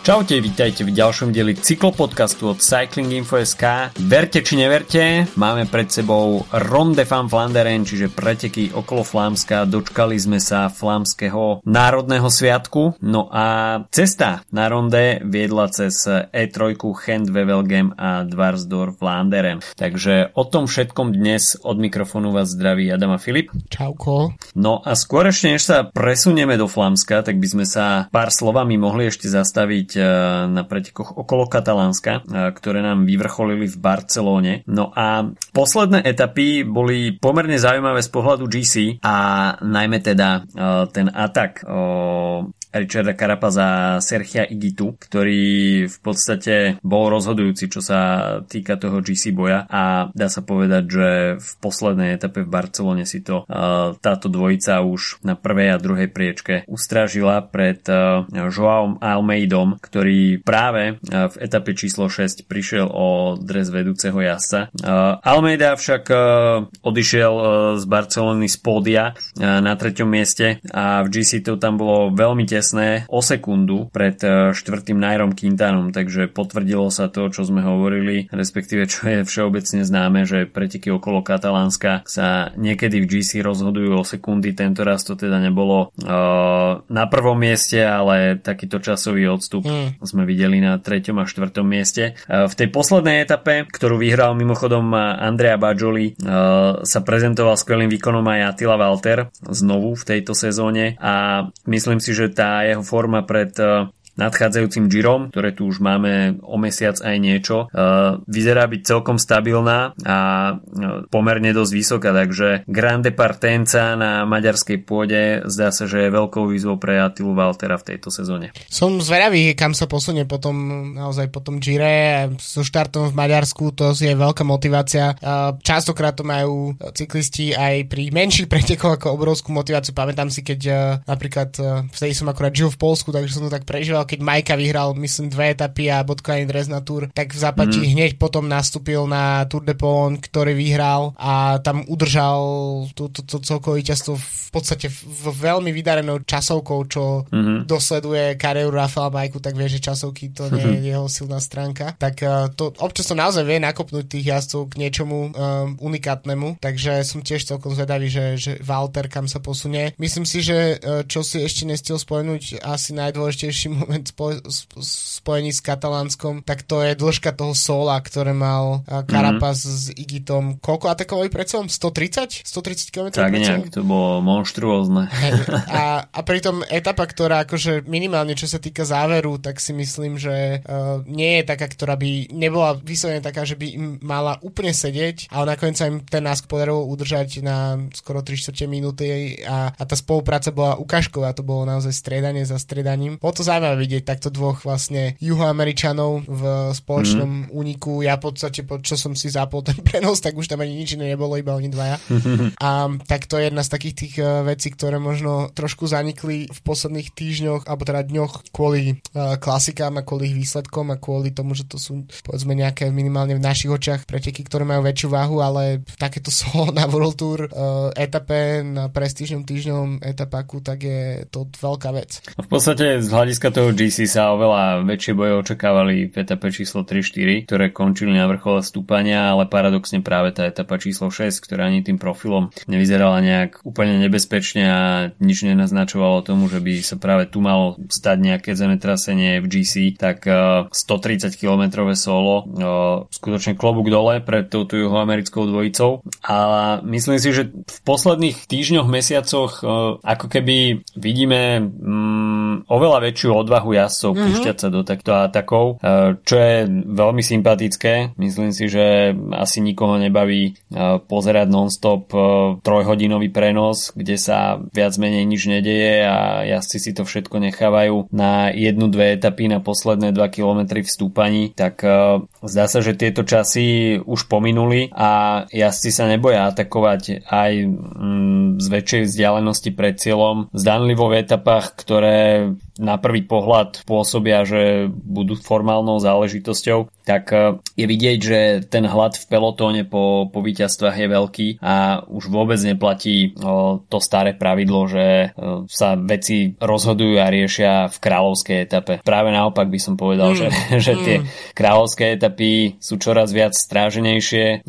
Čaute, vítajte v ďalšom dieli cyklopodcastu od Cycling Info.sk. Verte či neverte, máme pred sebou Ronde van Flanderen, čiže preteky okolo Flámska. Dočkali sme sa flámskeho národného sviatku. No a cesta na Ronde viedla cez E3, Gent Wevelgem a Dvarsdorf Flanderen. Takže o tom všetkom dnes od mikrofónu vás zdraví Adam a Filip. Čauko. No a skôr ešte než sa presunieme do Flámska, tak by sme sa pár slovami mohli ešte zastaviť E, na pretekoch okolo Katalánska, e, ktoré nám vyvrcholili v Barcelóne. No a posledné etapy boli pomerne zaujímavé z pohľadu GC a najmä teda e, ten atak Richarda Carapaza a Sergia Igitu, ktorý v podstate bol rozhodujúci, čo sa týka toho GC boja a dá sa povedať, že v poslednej etape v Barcelone si to uh, táto dvojica už na prvej a druhej priečke ustrážila pred uh, Joaom Almeidom, ktorý práve uh, v etape číslo 6 prišiel o dres vedúceho jazdca. Almeida však odišiel z Barcelony z pódia na treťom mieste a v GC to tam bolo veľmi tesné tesné o sekundu pred e, štvrtým Nairom Quintanom, takže potvrdilo sa to, čo sme hovorili, respektíve čo je všeobecne známe, že preteky okolo Katalánska sa niekedy v GC rozhodujú o sekundy, tento raz to teda nebolo uh, na prvom mieste, ale takýto časový odstup mm. sme videli na treťom a štvrtom mieste. Uh, v tej poslednej etape, ktorú vyhral mimochodom Andrea Bajoli, uh, sa prezentoval skvelým výkonom aj Attila Walter znovu v tejto sezóne a myslím si, že tá jeho forma pred eh, nadchádzajúcim Girom, ktoré tu už máme o mesiac aj niečo, e, vyzerá byť celkom stabilná a e, pomerne dosť vysoká, takže Grande Partenza na maďarskej pôde zdá sa, že je veľkou výzvou pre Atilu Valtera v tejto sezóne. Som zvedavý, kam sa posunie potom naozaj po tom Gire so štartom v Maďarsku, to je veľká motivácia. E, častokrát to majú cyklisti aj pri menších pretekoch ako obrovskú motiváciu. Pamätám si, keď napríklad vtedy som akurát žil v Polsku, takže som to tak prežíval, keď Majka vyhral, myslím, dve etapy a bodkovaný dres na Tour, tak v zápati mm. hneď potom nastúpil na Tour de Pont, ktorý vyhral a tam udržal to, to, to celkové víťazstvo v podstate v veľmi vydarenou časovkou, čo mm-hmm. dosleduje kariéru Rafaela Majku, tak vie, že časovky to nie je jeho silná stránka. Tak uh, to občas to naozaj vie nakopnúť tých jazdcov k niečomu um, unikátnemu, takže som tiež celkom zvedavý, že, že Walter kam sa posunie. Myslím si, že čo si ešte nestiel spomenúť, asi najdôležitejší moment spo, spojení s Katalánskom, tak to je dĺžka toho sola, ktoré mal Carapaz mm-hmm. s Igitom. Koľko atakovali pred sebou? 130? 130 km Tak nejak, to bolo monštruózne. A, a pritom etapa, ktorá akože minimálne čo sa týka záveru, tak si myslím, že uh, nie je taká, ktorá by nebola vyslovene taká, že by im mala úplne sedieť, ale nakoniec sa im ten násk podarilo udržať na skoro 3 čtvrte minúty a, a tá spolupráca bola ukážková, to bolo naozaj striedanie za striedaním. Bolo to zaujímavé vidieť takto dvoch vlastne juhoameričanov v spoločnom mm. úniku. Ja v podstate, po čo som si zapol ten prenos, tak už tam ani nič iné nebolo, iba oni dvaja. a tak to je jedna z takých tých uh, vecí, ktoré možno trošku zanikli v posledných týždňoch, alebo teda dňoch kvôli uh, klasikám a kvôli ich výsledkom a kvôli tomu, že to sú povedzme nejaké minimálne v našich očiach preteky, ktoré majú väčšiu váhu, ale takéto solo na World Tour uh, etape na prestížnom týždňom etapaku, tak je to veľká vec. V podstate z hľadiska toho GC sa oveľa väčšie boje očakávali v etape číslo 3-4, ktoré končili na vrchole stúpania, ale paradoxne práve tá etapa číslo 6, ktorá ani tým profilom nevyzerala nejak úplne nebezpečne a nič nenaznačovalo tomu, že by sa práve tu malo stať nejaké zemetrasenie v GC, tak 130 eh, km solo, eh, skutočne klobúk dole pred touto juhoamerickou dvojicou. A myslím si, že v posledných týždňoch, mesiacoch eh, ako keby vidíme mm, oveľa väčšiu odvahu odvahu jazdcov mm-hmm. púšťať sa do takto atakov, e, čo je veľmi sympatické. Myslím si, že asi nikoho nebaví e, pozerať non-stop e, trojhodinový prenos, kde sa viac menej nič nedeje a jazdci si to všetko nechávajú na jednu, dve etapy na posledné 2 km v stúpaní, tak zdá sa, že tieto časy už pominuli a jazdci sa neboja atakovať aj mm, z väčšej vzdialenosti pred cieľom. Zdanlivo v etapách, ktoré na prvý pohľad pôsobia, že budú formálnou záležitosťou, tak e, je vidieť, že ten hlad v pelotóne po, po víťazstvách je veľký a už vôbec neplatí to staré pravidlo, že sa veci rozhodujú a riešia v kráľovskej etape. Práve naopak by som povedal, mm. že, že tie mm. kráľovské etapy sú čoraz viac stráženejšie.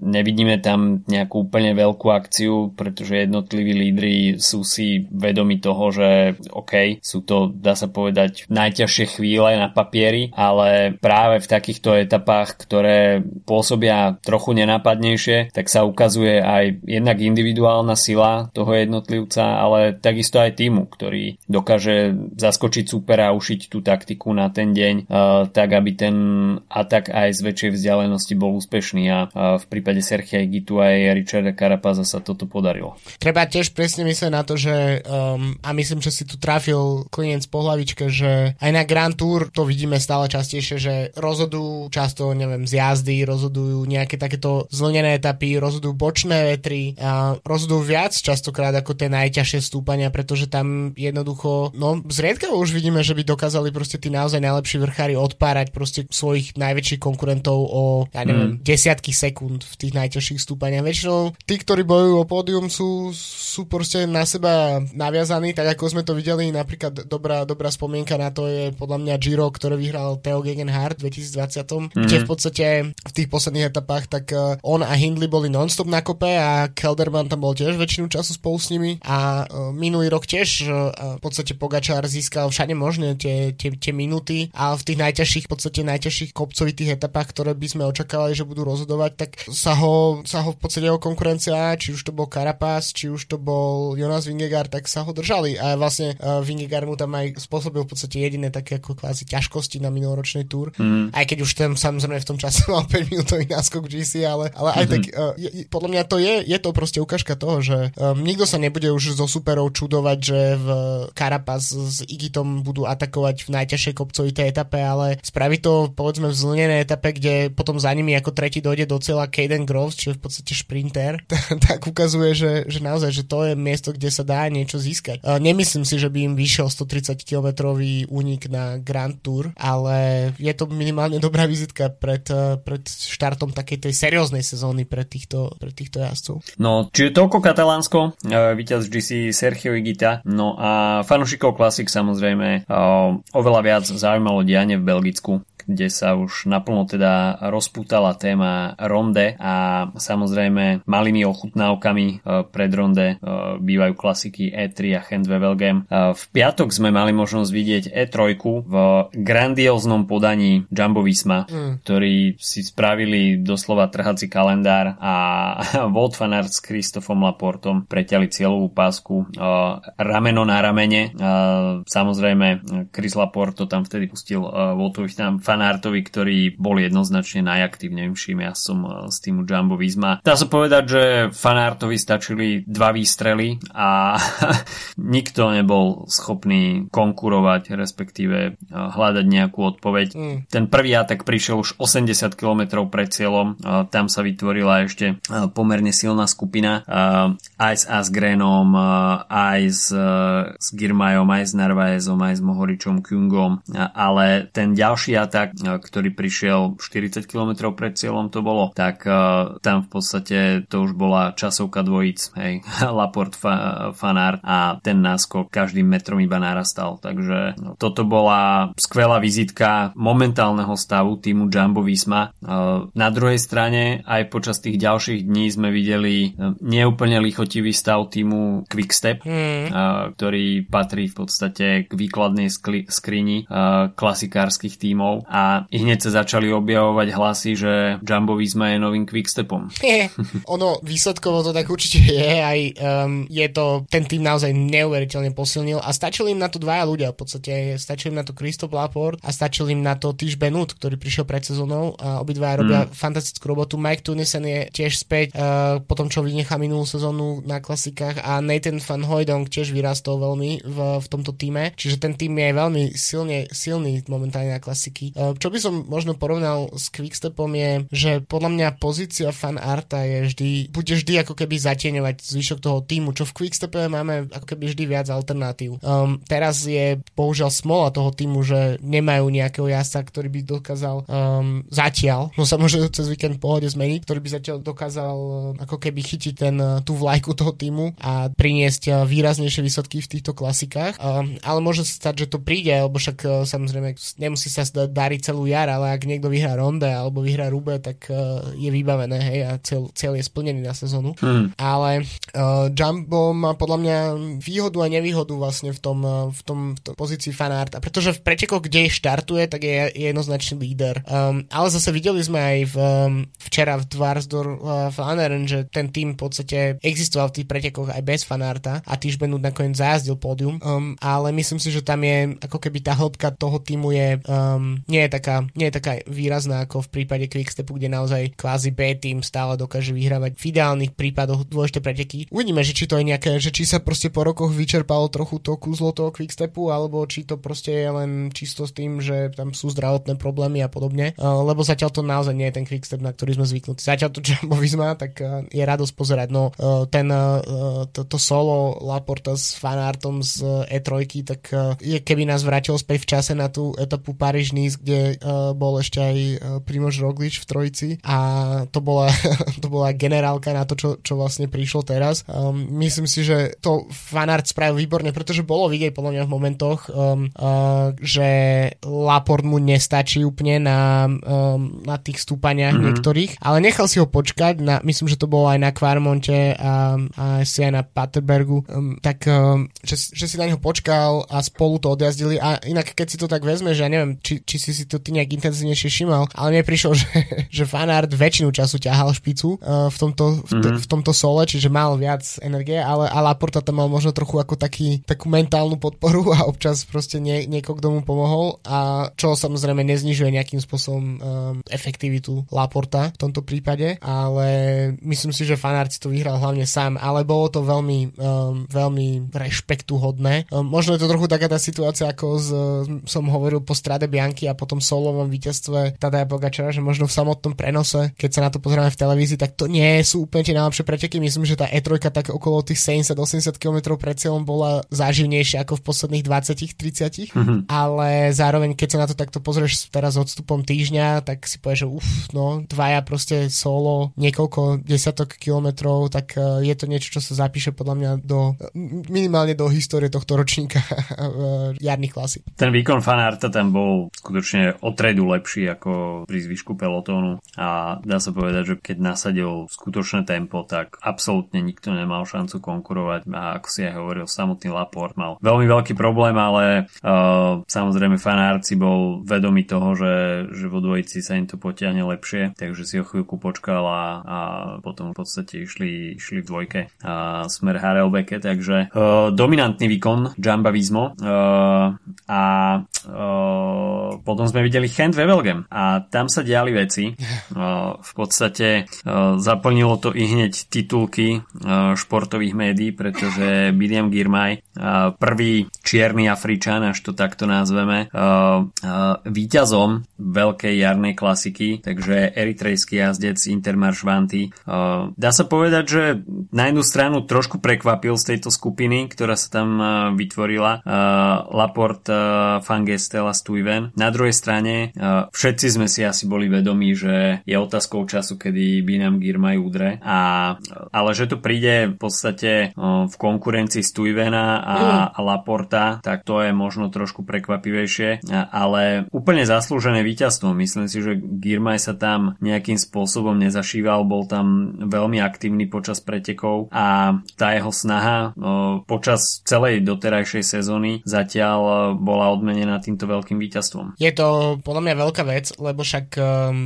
Nevidíme tam nejakú úplne veľkú akciu, pretože jednotliví lídry sú si vedomi toho, že OK, sú to, dá sa povedať, najťažšie chvíle na papieri, ale práve v takýchto etapách, ktoré pôsobia trochu nenápadnejšie, tak sa ukazuje aj jednak individuálna sila toho jednotlivca, ale takisto aj týmu, ktorý dokáže zaskočiť supera a ušiť tú taktiku na ten deň, uh, tak aby ten atak aj z väčšej vzdialenosti bol úspešný a v prípade Serchia Gitu aj Richarda Carapaza sa toto podarilo. Treba tiež presne myslieť na to, že um, a myslím, že si tu trafil klinec po hlavičke, že aj na Grand Tour to vidíme stále častejšie, že rozhodujú často, neviem, z jazdy, rozhodujú nejaké takéto zlnené etapy, rozhodujú bočné vetry, a rozhodujú viac častokrát ako tie najťažšie stúpania, pretože tam jednoducho, no zriedkavo už vidíme, že by dokázali proste tí naozaj najlepší vrchári odpárať proste svojich najväčších konkurentov o, ja neviem, mm. desiatky sekúnd v tých najťažších stúpaniach. Väčšinou tí, ktorí bojujú o pódium, sú, sú proste na seba naviazaní, tak ako sme to videli, napríklad dobrá, dobrá spomienka na to je podľa mňa Giro, ktorý vyhral Theo Gegenhardt v 2020, mm-hmm. kde v podstate v tých posledných etapách tak uh, on a Hindley boli nonstop na kope a Kelderman tam bol tiež väčšinu času spolu s nimi. A uh, minulý rok tiež uh, v podstate Pogačár získal všade možné tie, tie, tie minúty a v tých najťažších, v podstate najťažších kopcovitých etapách, ktoré by sme očakávali, že budú rozhodovať, tak sa ho, sa ho v podstate jeho konkurencia, či už to bol Carapaz, či už to bol Jonas Vingegaard, tak sa ho držali. A vlastne Vingegaard mu tam aj spôsobil v podstate jediné také ako kvázi ťažkosti na minuloročnej túr, mm. aj keď už ten samozrejme v tom čase mal 5 minútový náskok GC, ale, ale aj mm-hmm. tak uh, je, podľa mňa to je, je to proste ukážka toho, že um, nikto sa nebude už zo superov čudovať, že v Carapaz s Igitom budú atakovať v najťažšej kopcovitej etape, ale spraví to povedzme v zlnenej etape, kde potom za nimi ako tretí dojde do cieľa Caden Groves, čo je v podstate šprinter, tak ukazuje, že, že naozaj, že to je miesto, kde sa dá niečo získať. Nemyslím si, že by im vyšiel 130 km únik na Grand Tour, ale je to minimálne dobrá vizitka pred, pred štartom takej tej serióznej sezóny pre týchto, pre týchto jazdcov. No, čiže toľko Katalánsko, víťaz GC Sergio Igita, no a fanúšikov Classic samozrejme oveľa viac zaujímalo dianie v Belgicku kde sa už naplno teda rozputala téma ronde a samozrejme malými ochutnávkami e, pred ronde e, bývajú klasiky E3 a Handwevelgem. E, v piatok sme mali možnosť vidieť E3 v grandióznom podaní Jumbo Visma, mm. ktorí si spravili doslova trhací kalendár a Wout van Aert s Kristofom Laportom preťali cieľovú pásku rameno na ramene. Samozrejme Chris Laporto tam vtedy pustil Woutovi tam Fanartovi, ktorý bol jednoznačne najaktívnejším jazdcom eh, z týmu Jumbo Visma. Dá sa povedať, že Fanartovi stačili dva výstrely a nikto nebol schopný konkurovať, respektíve eh, hľadať nejakú odpoveď. Mm. Ten prvý atak prišiel už 80 km pred cieľom, eh, tam sa vytvorila ešte pomerne silná skupina aj s Asgrenom, aj s, s Girmajom, aj s Narvaezom, aj s Mohoričom Kungom, ale ten ďalší atak tak, ktorý prišiel 40 km pred cieľom to bolo, tak tam v podstate to už bola časovka dvojic, hej, Laport, Fanart a ten náskok každým metrom iba narastal, takže no, toto bola skvelá vizitka momentálneho stavu týmu Jumbo Visma. Na druhej strane aj počas tých ďalších dní sme videli neúplne lichotivý stav týmu Quickstep, mm. ktorý patrí v podstate k výkladnej skrini klasikárskych tímov a hneď sa začali objavovať hlasy, že Jumbo Visma je novým Quickstepom. ono výsledkovo to tak určite je, aj um, je to, ten tým naozaj neuveriteľne posilnil a stačili im na to dvaja ľudia v podstate, stačil im na to Christoph Laport a stačil im na to Tish Benut, ktorý prišiel pred sezónou a obidvaja robia mm. fantastickú robotu. Mike Tunisen je tiež späť uh, po tom, čo vynechá minulú sezónu na klasikách a Nathan Van Hoydong tiež vyrastol veľmi v, v tomto týme, čiže ten tým je veľmi silne, silný momentálne na klasiky. E, čo by som možno porovnal s Quickstepom je, že podľa mňa pozícia fan arta je vždy, bude vždy ako keby zatieňovať zvyšok toho týmu, čo v Quickstepe máme ako keby vždy viac alternatív. Um, teraz je bohužiaľ smola toho týmu, že nemajú nejakého jasa, ktorý by dokázal um, zatiaľ, no sa môže cez víkend pohode zmeniť, ktorý by zatiaľ dokázal ako keby chytiť ten, uh, tú vlajku toho týmu a priniesť uh, výraznejšie výsledky v týchto klasikách. Um, ale môže sa stať, že to príde, lebo však uh, samozrejme nemusí sa dariť celú jar, ale ak niekto vyhrá ronde alebo vyhrá rube, tak uh, je vybavené, hej, a cel, cel je splnený na sezónu. Hmm. Ale uh, Jumbo má podľa mňa výhodu a nevýhodu vlastne v tom, uh, v tom, v tom pozícii fanart. A pretože v pretekoch, kde štartuje, tak je, je jednoznačný líder. Um, ale zase videli sme aj v, um, včera v Dvarsdor uh, Flaneren, že ten tým v podstate existoval v tých pretekoch aj bez fanarta a Týžbenut nakoniec zajazdil pódium. Um, ale myslím si, že tam je ako keby tá hĺbka toho týmu je um, nie, je taká, nie je taká výrazná ako v prípade Quickstepu, kde naozaj kvázi B tým stále dokáže vyhrávať v ideálnych prípadoch dôležité preteky. Uvidíme, že či to je nejaké, že či sa proste po rokoch vyčerpalo trochu to kúzlo toho Quickstepu, alebo či to proste je len čisto s tým, že tam sú zdravotné problémy a podobne. Uh, lebo zatiaľ to naozaj nie je ten Quickstep, na ktorý sme zvyknutí. Zatiaľ to Jumbo Visma, tak uh, je radosť pozerať. No uh, ten to, to solo Laporta s fanartom z uh, E3, tak uh, je keby nás vrátil späť v čase na tú etapu paríž kde uh, bol ešte aj uh, Primož Roglič v trojici a to bola, to bola generálka na to, čo, čo vlastne prišlo teraz. Um, myslím si, že to fanart spravil výborne, pretože bolo vidieť podľa mňa v momentoch, um, uh, že Laport mu nestačí úplne na, um, na tých stúpaniach mm-hmm. niektorých, ale nechal si ho počkať, na, myslím, že to bolo aj na Kvarmonte a, a si aj na Paterbergu, um, tak um, že, že si na neho počkal a spolu to odjazdili a inak keď si to tak vezme, že ja neviem, či, či si si to ty nejak intenzívnejšie všimal, ale mne prišlo, že, že fanart väčšinu času ťahal špicu uh, v, tomto, v, t- mm-hmm. v tomto sole, čiže mal viac energie, ale a Laporta tam mal možno trochu ako taký, takú mentálnu podporu a občas proste nie, niekoho, kto mu pomohol a čo samozrejme neznižuje nejakým spôsobom um, efektivitu Laporta v tomto prípade, ale myslím si, že fanart si to vyhral hlavne sám, ale bolo to veľmi, um, veľmi rešpektuhodné. Um, možno je to trochu taká tá situácia, ako z, som hovoril po strade Bianky a potom solovom víťazstve Tadaja Pogačara, že možno v samotnom prenose, keď sa na to pozrieme v televízii, tak to nie sú úplne tie najlepšie preteky. Myslím, že tá E3 tak okolo tých 70-80 km pred cieľom bola záživnejšia ako v posledných 20-30, mm-hmm. ale zároveň keď sa na to takto pozrieš teraz odstupom týždňa, tak si povieš, že uf, no, dvaja proste solo, niekoľko desiatok kilometrov, tak uh, je to niečo, čo sa zapíše podľa mňa do, minimálne do histórie tohto ročníka uh, jarných klasík. Ten výkon fanárta tam bol skutočne o tredu lepší ako pri zvyšku pelotónu a dá sa povedať, že keď nasadil skutočné tempo, tak absolútne nikto nemal šancu konkurovať. A ako si aj hovoril, samotný Laport mal veľmi veľký problém, ale uh, samozrejme fanárci bol vedomý toho, že, že vo dvojici sa im to potiahne lepšie, takže si o chvíľku počkal a, a potom v podstate išli, išli v dvojke. A smer Harelbeke, takže uh, dominantný výkon Jamba Vismo. Uh, a uh, potom sme videli Chent Wevelgem a tam sa diali veci. V podstate zaplnilo to i hneď titulky športových médií, pretože William Girmay, prvý čierny Afričan, až to takto nazveme, víťazom veľkej jarnej klasiky, takže eritrejský jazdec Intermarš Vanty. Dá sa povedať, že na jednu stranu trošku prekvapil z tejto skupiny, ktorá sa tam vytvorila Laporte, uh, Fangestel a Stuyven. Na druhej strane uh, všetci sme si asi boli vedomí, že je otázkou času, kedy Binam Girmay udre, a, ale že to príde v podstate uh, v konkurencii Stuyvena a, mm. a Laporta, tak to je možno trošku prekvapivejšie, ale úplne zaslúžené víťazstvo. Myslím si, že Girmay sa tam nejakým spôsobom nezašíval, bol tam veľmi aktívny počas pretekov a tá jeho snaha počas celej doterajšej sezóny zatiaľ bola odmenená týmto veľkým víťazstvom. Je to podľa mňa veľká vec, lebo však um,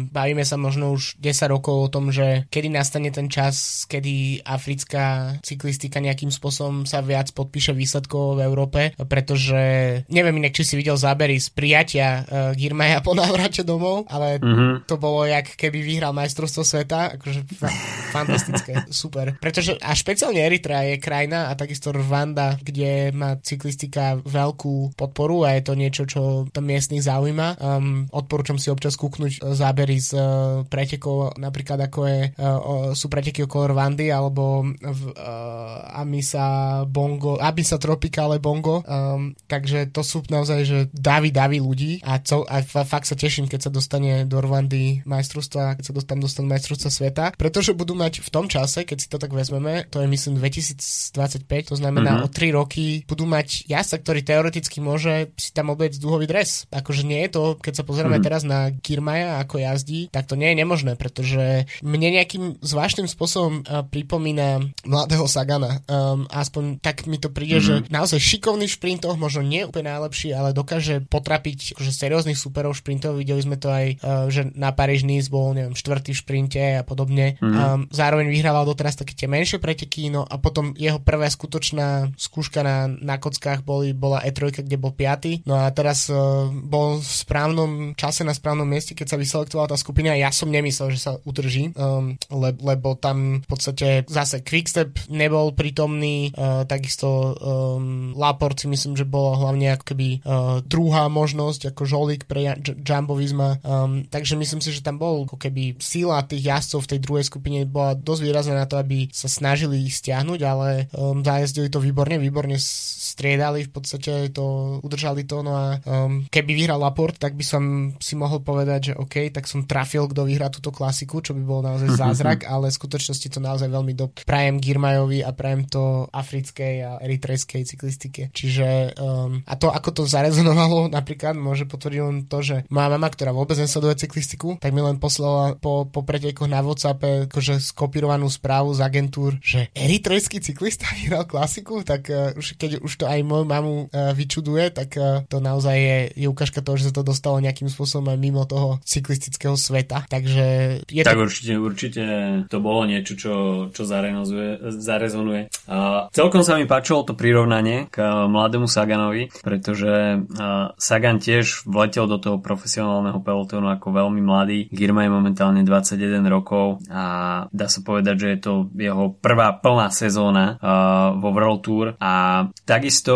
bavíme sa možno už 10 rokov o tom, že kedy nastane ten čas, kedy africká cyklistika nejakým spôsobom sa viac podpíše výsledkov v Európe, pretože neviem inak, či si videl zábery z prijatia uh, Girmaja po návrate domov, ale mm-hmm. to bolo jak keby vyhral majstrovstvo sveta, akože fa- fantastické, super. Pretože a špeciálne Eritrea je krajina a takisto Rwanda, kde má cyklistika veľkú podporu a je to niečo, čo tam miestnych zaujíma. Um, odporúčam si občas kúknuť zábery z uh, pretekov, napríklad ako je, uh, sú preteky okolo Rwandy alebo v uh, Amisa Bongo, Amisa Tropicale Bongo. Um, takže to sú naozaj, že davy, davy ľudí a, co, a fakt sa teším, keď sa dostane do Rwandy majstrovstva, keď sa dostanú dostane majstrovstva sveta, pretože budú mať v tom čase, keď si to tak vezmeme, to je myslím 2025, to znamená mm-hmm. o 3 roky budú mať jasa, ktorý teoreticky môže si tam obliecť dúhový dres. Akože nie je to, keď sa pozrieme mm-hmm. teraz na Kirmaja, ako jazdí, tak to nie je nemožné, pretože mne nejakým zvláštnym spôsobom uh, pripomína mladého Sagana. Um, aspoň tak mi to príde, mm-hmm. že naozaj šikovný v šprintoch, možno nie úplne najlepší, ale dokáže potrapiť akože serióznych superov šprintov. Videli sme to aj, uh, že na Paríž Nice bol, neviem, štvrtý v šprinte a podobne. Mm-hmm. Um, zároveň vyhrával doteraz také tie menšie preteky, no a potom jeho prvá skutočná skúška na, na kockách boli, bola E3, kde bol piaty. No a teraz uh, bol správnom čase na správnom mieste, keď sa vyselektovala tá skupina. Ja som nemyslel, že sa udrží, um, le, lebo tam v podstate zase Quickstep nebol prítomný, uh, takisto um, Laport si myslím, že bolo hlavne ako uh, druhá možnosť ako žolík pre Jumbo Visma. Um, takže myslím si, že tam bol ako keby síla tých jazdcov v tej druhej skupine bola dosť výrazná na to, aby sa snažili ich stiahnuť, ale um, zajazdili to výborne, výborne striedali, v podstate to udržali to, no a um, keby vyhral Laport, tak by som si mohol povedať, že OK, tak som trafil, kto vyhrá túto klasiku, čo by bol naozaj zázrak, ale v skutočnosti to naozaj veľmi do prajem Girmajovi a prajem to africkej a eritrejskej cyklistike. Čiže um, a to, ako to zarezonovalo, napríklad môže potvrdiť len to, že moja mama, ktorá vôbec nesleduje cyklistiku, tak mi len poslala po, po pretekoch na WhatsAppe akože skopírovanú správu z agentúr, že eritrejský cyklista vyhral klasiku, tak uh, už keď už to aj moju mamu uh, vyčuduje, tak uh, to naozaj je, je ukážka toho, že sa to dostalo nejakým spôsobom aj mimo toho cyklistického sveta. Takže je tak to... určite, určite to bolo niečo, čo, čo zarezonuje. Uh, celkom sa mi páčilo to prirovnanie k mladému Saganovi, pretože uh, Sagan tiež vletel do toho profesionálneho pelotónu ako veľmi mladý. Girma je momentálne 21 rokov a dá sa povedať, že je to jeho prvá plná sezóna uh, vo World Tour a takisto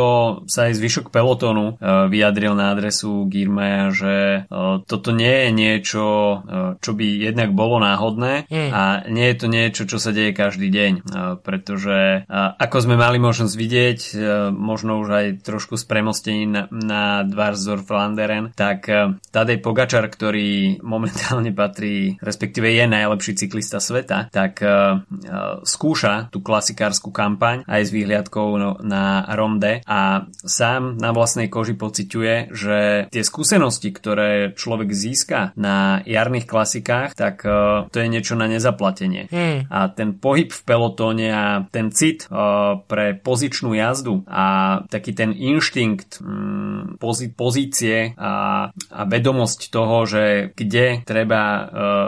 sa aj zvyšok pelotónu vyjadril na adresu Girmaja, že uh, toto nie je niečo, uh, čo by jednak bolo náhodné mm. a nie je to niečo, čo sa deje každý deň, uh, pretože ako sme mali možnosť vidieť, možno už aj trošku s premostením na, na Dvarsdorf Landeren, tak Tadej Pogačar, ktorý momentálne patrí, respektíve je najlepší cyklista sveta, tak skúša tú klasikárskú kampaň aj s výhliadkou no, na Romde a sám na vlastnej koži pociťuje, že tie skúsenosti, ktoré človek získa na jarných klasikách, tak uh, to je niečo na nezaplatenie. Hmm. A ten pohyb v pelotóne a ten cit uh, pre pozičnú jazdu a taký ten inštinkt um, pozí- pozície a, a vedomosť toho, že kde treba uh,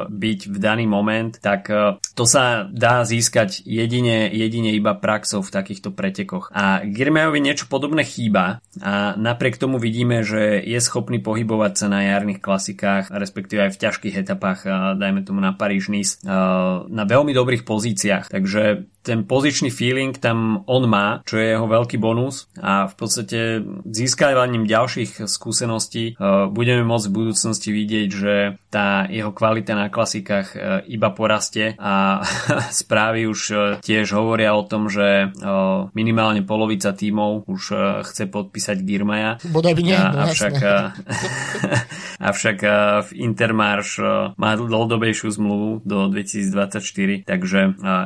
byť v daný moment, tak uh, to sa dá získať jedine, jedine iba praxou v takýchto pretekoch. A Girmejovi niečo podobné chýba a napriek tomu vidíme, že je schopný pohybovať sa na jarných klasikách, respektíve aj v ťažkých etapách, dajme tomu na Paríž-Nice, na veľmi dobrých pozíciách. Takže ten pozičný feeling tam on má, čo je jeho veľký bonus. A v podstate získavaním ďalších skúseností budeme môcť v budúcnosti vidieť, že tá jeho kvalita na klasikách e, iba porastie. A správy už e, tiež hovoria o tom, že e, minimálne polovica tímov už chce podpísať Girmaja. Bodaj by nie, no, avšak, avšak v Intermarš má dlhodobejšiu zmluvu do 2024, takže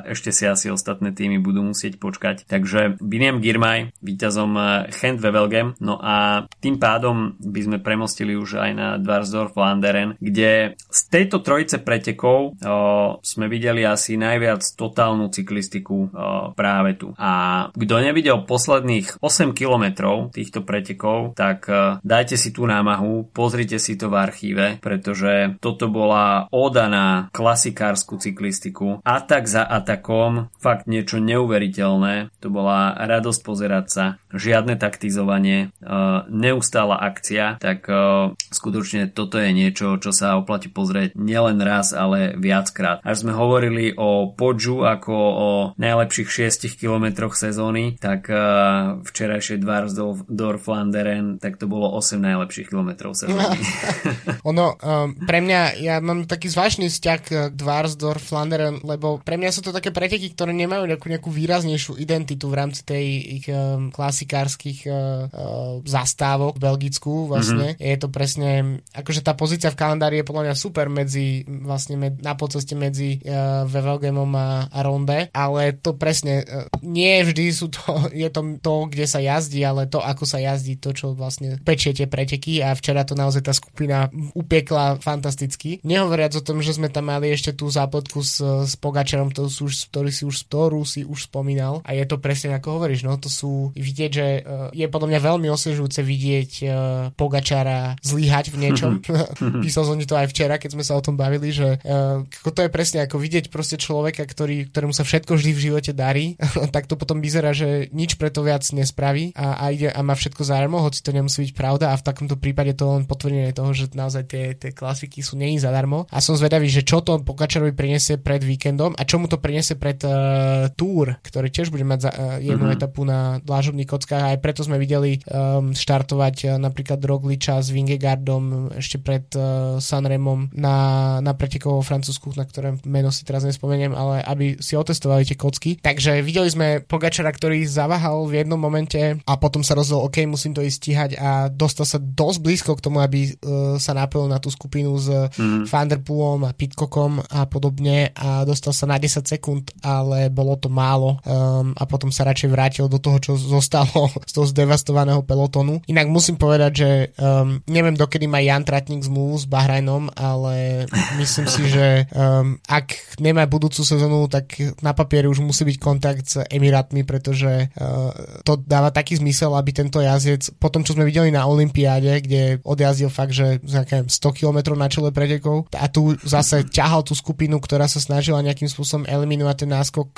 ešte si asi ostatné týmy budú musieť počkať. Takže Biniam Girmaj, víťazom Chent Wevelgem, no a tým pádom by sme premostili už aj na Dvarsdorf Landeren, kde z tejto trojice pretekov o, sme videli asi najviac totálnu cyklistiku o, práve tu. A kto nevidel posledných 8 kilometrov týchto pretekov, tak o, dajte si tú námahu, pozrite si to v archíve, pretože toto bola oda na klasikárskú cyklistiku. Atak za atakom, fakt fakt niečo neuveriteľné. To bola radosť pozerať sa, žiadne taktizovanie, uh, neustála akcia, tak uh, skutočne toto je niečo, čo sa oplatí pozrieť nielen raz, ale viackrát. Až sme hovorili o Podžu ako o najlepších 6 kilometroch sezóny, tak uh, včerajšie Dvarsdorf Flanderen, tak to bolo 8 najlepších kilometrov sezóny. ono, um, pre mňa, ja mám taký zvláštny vzťah k Dvarsdorf Flanderen, lebo pre mňa sú to také preteky, ktoré nemajú nejakú, nejakú výraznejšiu identitu v rámci tej ich um, klasikárskych uh, uh, zastávok v Belgicku vlastne. Mm-hmm. Je to presne, akože tá pozícia v kalendári je podľa mňa super medzi, vlastne med, na poceste medzi uh, Vevelgemom a, a Ronde, ale to presne, uh, nie vždy sú to, je to to, kde sa jazdí, ale to, ako sa jazdí, to, čo vlastne pečie tie preteky a včera to naozaj tá skupina upiekla fantasticky. Nehovoriac o tom, že sme tam mali ešte tú zápletku s, s Pogačarom, to sú, ktorý si už, ktorú si už spomínal a je to presne ako hovoríš, no to sú vidieť, že uh, je podľa mňa veľmi osviežujúce vidieť uh, Pogačara zlyhať v niečom. Písal som to aj včera, keď sme sa o tom bavili, že uh, to je presne ako vidieť proste človeka, ktorý, ktorému sa všetko vždy v živote darí, tak to potom vyzerá, že nič preto viac nespraví a, a, ide, a má všetko zadarmo, hoci to nemusí byť pravda a v takomto prípade to len potvrdenie toho, že naozaj tie, tie klasiky sú není zadarmo. A som zvedavý, že čo to Pogačarovi prinesie pred víkendom a čo mu to prinesie pred uh, Tour, ktorý tiež bude mať za, uh, jednu mm-hmm. etapu na dlážobných kockách a aj preto sme videli um, štartovať uh, napríklad Rogliča s Vingegardom ešte pred uh, Sanremom na, na pretekov vo Francúzsku, na ktoré meno si teraz nespomeniem, ale aby si otestovali tie kocky. Takže videli sme Pogačara, ktorý zaváhal v jednom momente a potom sa rozhodol, OK, musím to ísť stíhať a dostal sa dosť blízko k tomu, aby uh, sa napojil na tú skupinu s mm. Vanderpoolom a Pitcockom a podobne a dostal sa na 10 sekúnd, ale bolo to málo um, a potom sa radšej vrátil do toho, čo zostalo z toho zdevastovaného pelotonu. Inak musím povedať, že um, neviem, dokedy má Jan Tratník zmluvu s Bahrajnom, ale myslím si, že um, ak nemá budúcu sezónu, tak na papieri už musí byť kontakt s Emirátmi, pretože uh, to dáva taký zmysel, aby tento jazdec, po tom, čo sme videli na Olympiáde, kde odjazdil fakt, že 100 km na čele pretekov a tu zase ťahal tú skupinu, ktorá sa snažila nejakým spôsobom eliminovať ten náskok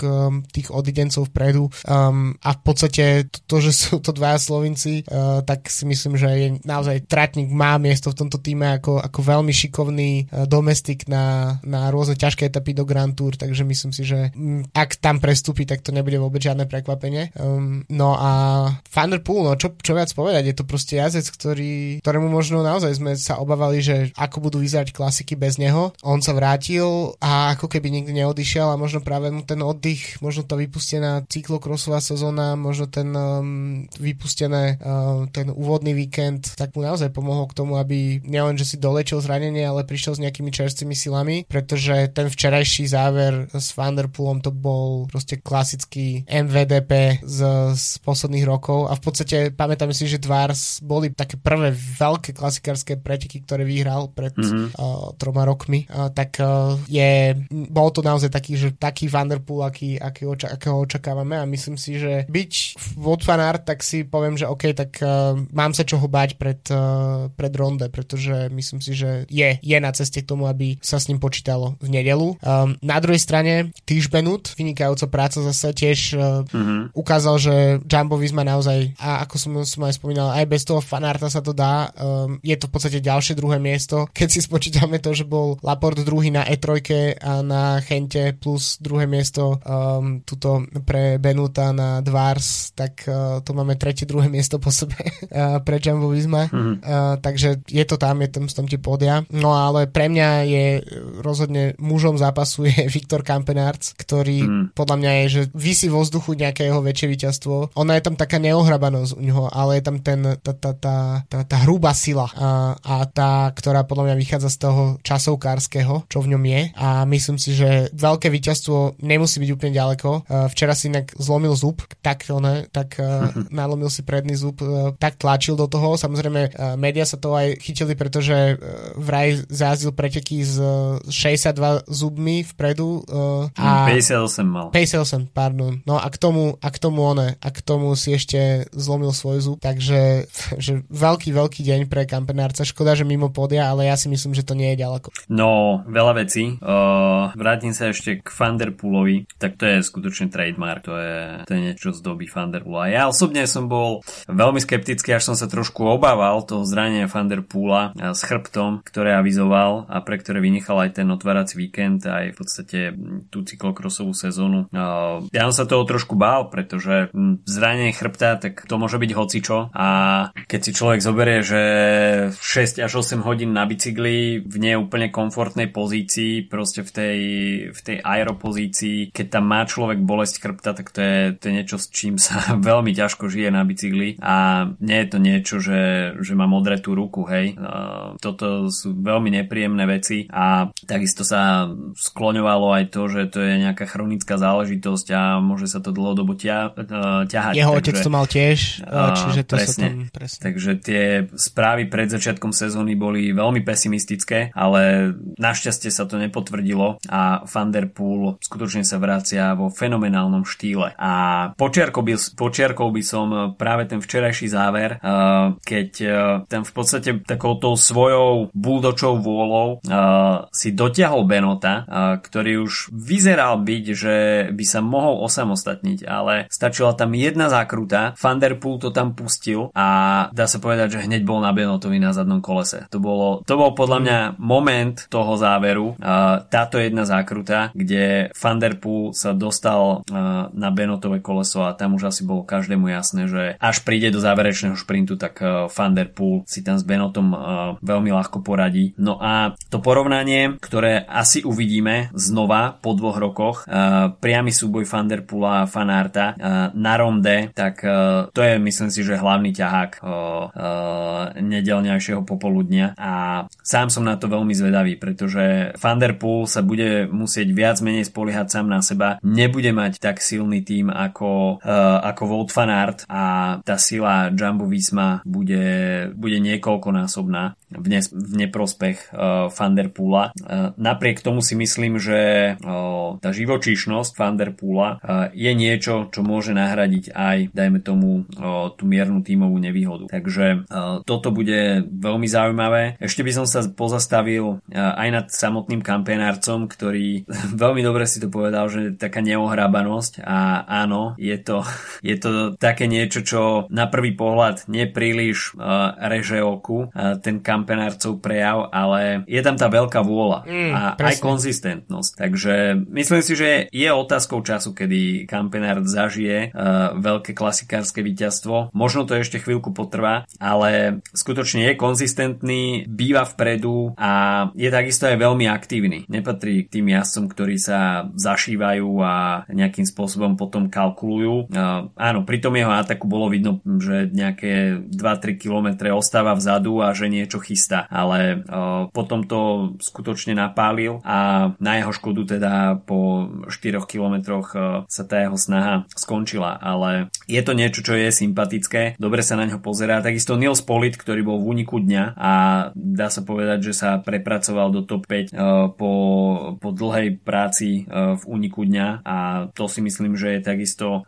tých odidencov vpredu um, a v podstate to, to, že sú to dvaja Slovinci, uh, tak si myslím, že je naozaj Tratník má miesto v tomto týme ako, ako veľmi šikovný uh, domestik na, na rôzne ťažké etapy do Grand Tour, takže myslím si, že um, ak tam prestúpi, tak to nebude vôbec žiadne prekvapenie. Um, no a Van der no čo, čo viac povedať, je to proste jazdec, ktorý, ktorému možno naozaj sme sa obávali, že ako budú vyzerať klasiky bez neho. On sa vrátil a ako keby nikdy neodišiel a možno práve mu ten oddych, možno tá vypustená cyklokrosová sezóna, možno ten um, vypustené uh, ten úvodný víkend, tak mu naozaj pomohol k tomu, aby nielen, že si dolečil zranenie, ale prišiel s nejakými čerstvými silami, pretože ten včerajší záver s Vanderpoolom to bol proste klasický MVDP z, z posledných rokov a v podstate pamätáme si, že Dvars boli také prvé veľké klasikárske preteky, ktoré vyhral pred mm-hmm. uh, troma rokmi, uh, tak uh, je, bol to naozaj taký, že taký Vanderpool, aký, aký oča, akého očakávame a myslím si, že byť Wout van Aert, tak si poviem, že OK, tak uh, mám sa čoho bať pred, uh, pred Ronde, pretože myslím si, že je, je na ceste k tomu, aby sa s ním počítalo v nedelu. Um, na druhej strane Týž Benut, vynikajúca práca zase tiež uh, mm-hmm. ukázal, že Jumbo Visma naozaj, a ako som, som aj spomínal, aj bez toho fanarta sa to dá. Um, je to v podstate ďalšie druhé miesto. Keď si spočítame to, že bol Laport druhý na E3 a na Chente plus druhé miesto um, tuto pre Benuta na Dvars, tak uh, to máme tretie, druhé miesto po sebe uh, pre Jumbo Visma. Mm-hmm. Uh, takže je to tam, je tam, tam ti podia. No ale pre mňa je rozhodne mužom zápasu je Viktor Kampenarc, ktorý mm. podľa mňa je, že vysí vo vzduchu nejaké jeho väčšie víťazstvo. Ona je tam taká neohrabanosť u neho, ale je tam ten, tá, tá, tá, tá, tá hrubá sila a, a tá, ktorá podľa mňa vychádza z toho časovkárskeho, čo v ňom je a myslím si, že veľké víťazstvo nemusí byť úplne ďaleko. Uh, včera si inak zlomil zub, tak, ne, tak uh, nalomil si predný zub, uh, tak tlačil do toho. Samozrejme, média sa to aj chytili, pretože vraj zajazdil preteky s uh, 62 zubmi vpredu. A 58 mal. 58, pardon. No a k tomu, a k tomu one, a k tomu si ešte zlomil svoj zub, takže že veľký, veľký deň pre kampenárca. Škoda, že mimo podia, ale ja si myslím, že to nie je ďaleko. No, veľa vecí. Uh, vrátim sa ešte k Vanderpoolovi. Tak to je skutočne trademark, to je, to je niečo z doby Thunderpoola. Ja osobne som bol veľmi skeptický, až som sa trošku obával toho zranenia Thunderpoola s chrbtom, ktoré avizoval a pre ktoré vynechal aj ten otvárací víkend aj v podstate tú cyklokrosovú sezónu. Ja som sa toho trošku bál, pretože zranenie chrbta, tak to môže byť hocičo a keď si človek zoberie, že 6 až 8 hodín na bicykli v neúplne komfortnej pozícii, proste v tej, v tej aeropozícii, keď tam má človek bolesť chrbta, tak to je, to je niečo, s čím sa veľmi ťažko žije na bicykli a nie je to niečo, že, že mám odretú ruku, hej. Toto sú veľmi nepríjemné veci a takisto sa skloňovalo aj to, že to je nejaká chronická záležitosť a môže sa to dlhodobo ťa, ťahať. Jeho takže, otec to mal tiež, čiže to presne, sa tam... Presne. Takže tie správy pred začiatkom sezóny boli veľmi pesimistické, ale našťastie sa to nepotvrdilo a Van Der Poel skutočne sa vracia vo fenomenálnom štýle. A počiarkol by, počiarkol by som práve ten včerajší záver, keď ten v podstate takouto svojou búdočou vôľou si dotiahol Benota, ktorý už vyzeral byť, že by sa mohol osamostatniť, ale stačila tam jedna zákruta, Van Der Poel to tam pustil a dá sa povedať, že hneď bol na Benotovi na zadnom kolese. To, bolo, to bol podľa mňa moment toho záveru, táto jedna zákruta, kde Van Der Poel sa dostal na Benotové koleso a tam už asi bolo každému jasné, že až príde do záverečného šprintu, tak Van Der Poel si tam s Benotom veľmi ľahko poradí. No a to porovnanie, ktoré asi uvidíme znova po dvoch rokoch, priamy súboj Van Der Poola a Fanarta na ronde, tak to je myslím si, že hlavný ťahák nedelňajšieho popoludnia a sám som na to veľmi zvedavý, pretože Van Der Poel sa bude musieť viac menej spoliehať sám na seba, nebude mať tak silný tým ako, ako Wout Van Aert a tá sila Jumbo Visma bude, bude niekoľkonásobná v, ne, v neprospech uh, Van Der Poola. Uh, napriek tomu si myslím, že uh, tá živočíšnosť Van Der Poola uh, je niečo, čo môže nahradiť aj, dajme tomu, uh, tú miernu tímovú nevýhodu. Takže uh, toto bude veľmi zaujímavé. Ešte by som sa pozastavil uh, aj nad samotným kampionárcom, ktorý veľmi dobre si to povedal, že taká neohrabanosť a áno, je to, je to také niečo, čo na prvý pohľad nepríliš uh, reže oku. Uh, ten kam kampenárcov prejav, ale je tam tá veľká vôľa mm, a presne. aj konzistentnosť. Takže myslím si, že je otázkou času, kedy kampenár zažije uh, veľké klasikárske víťazstvo. Možno to ešte chvíľku potrvá, ale skutočne je konzistentný, býva vpredu a je takisto aj veľmi aktívny. Nepatrí k tým jazdcom, ktorí sa zašívajú a nejakým spôsobom potom kalkulujú. Uh, áno, pri tom jeho ataku bolo vidno, že nejaké 2-3 kilometre ostáva vzadu a že niečo chystá, ale uh, potom to skutočne napálil a na jeho škodu teda po 4 kilometroch uh, sa tá jeho snaha skončila, ale je to niečo, čo je sympatické, dobre sa na ňo pozerá. Takisto Nils Polit, ktorý bol v úniku dňa a dá sa povedať, že sa prepracoval do top 5 uh, po, po dlhej práci v úniku dňa a to si myslím, že je takisto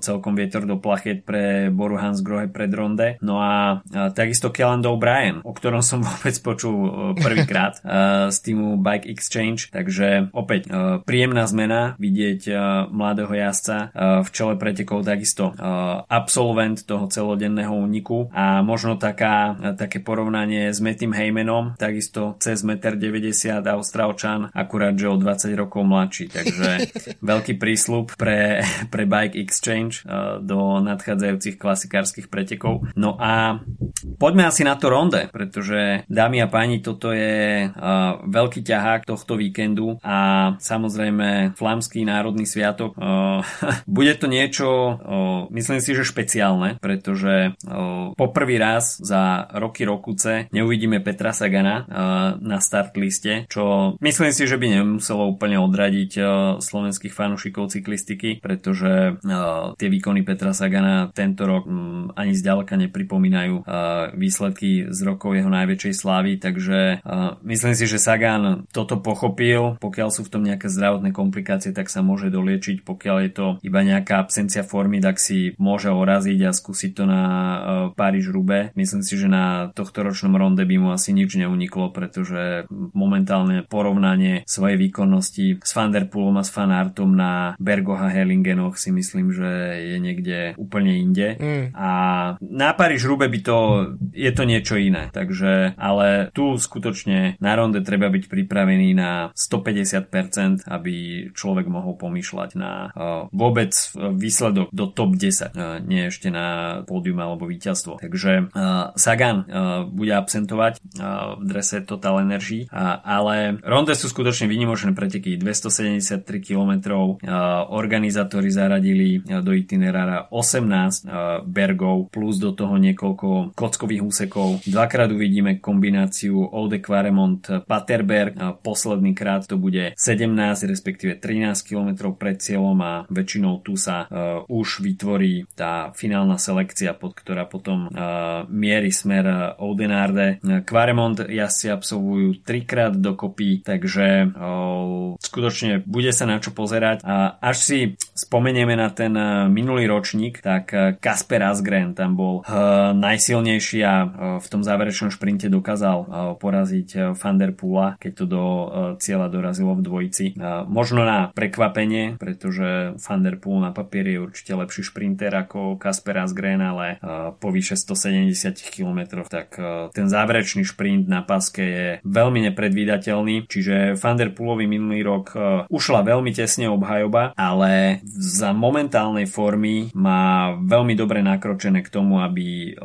celkom vietor do plachet pre Boru Hansgrohe pred ronde. No a takisto Kellan O'Brien, o ktorom som vôbec počul e, prvýkrát uh, z týmu Bike Exchange, takže opäť uh, príjemná zmena vidieť mladého jazdca v čele pretekov takisto absolvent toho celodenného úniku a možno taká, také porovnanie s Metim Heymanom, takisto cez 1,90 m Austrálčan, akurát, že o 20 rokov mladší, takže veľký prísľub pre, pre Bike Exchange do nadchádzajúcich klasikárskych pretekov. No a poďme asi na to ronde, pretože dámy a páni, toto je uh, veľký ťahák tohto víkendu a samozrejme flamský národný sviatok. Uh, bude to niečo, uh, myslím si, že špeciálne, pretože uh, poprvý raz za roky rokuce neuvidíme Petra Sagana uh, na start liste, čo myslím si, že by nemuselo úplne odradiť uh, slovenských fanúšikov cyklistiky, pretože uh, tie výkony Petra Sagana tento rok um, ani zďaleka nepripomínajú uh, výsledky z rokov rokov jeho najväčšej slávy, takže uh, myslím si, že Sagan toto pochopil, pokiaľ sú v tom nejaké zdravotné komplikácie, tak sa môže doliečiť, pokiaľ je to iba nejaká absencia formy, tak si môže oraziť a skúsiť to na uh, Paríž-Rube. Myslím si, že na tohto ročnom ronde by mu asi nič neuniklo, pretože momentálne porovnanie svojej výkonnosti s Van Der Poolom a s Van Artom na Bergoha Hellingenoch si myslím, že je niekde úplne inde. Mm. A na Paríž-Rube by to, je to niečo iné. Takže, ale tu skutočne na ronde treba byť pripravený na 150%, aby človek mohol pomýšľať na uh, vôbec výsledok do top 10, uh, nie ešte na pódium alebo víťazstvo. Takže uh, Sagan bude absentovať v drese Total Energy, ale ronde sú skutočne vynimočné preteky. 273 km organizátori zaradili do itinerára 18 uh, bergov plus do toho niekoľko kockových úsekov. Dvakrát uvidíme kombináciu Olde Quaremont Paterberg. Posledný krát to bude 17 respektíve 13 km pred cieľom a väčšinou tu sa uh, už vytvorí tá finálna selekcia, pod ktorá potom uh, mieri smer Oudenarde. Quaremont jazdci absolvujú trikrát dokopy, takže uh, skutočne bude sa na čo pozerať a až si spomenieme na ten minulý ročník, tak Kasper Asgren tam bol najsilnejší a v tom záverečnom šprinte dokázal uh, poraziť Van der Poola, keď to do uh, cieľa dorazilo v dvojici. Možno na prekvapenie, pretože Van der na papieri je určite lepší šprinter ako Kasper Asgren, ale po vyše 170 km, tak ten záverečný šprint na paske je veľmi nepredvídateľný, čiže Van der minulý rok ušla veľmi tesne obhajoba, ale za momentálnej formy má veľmi dobre nakročené k tomu, aby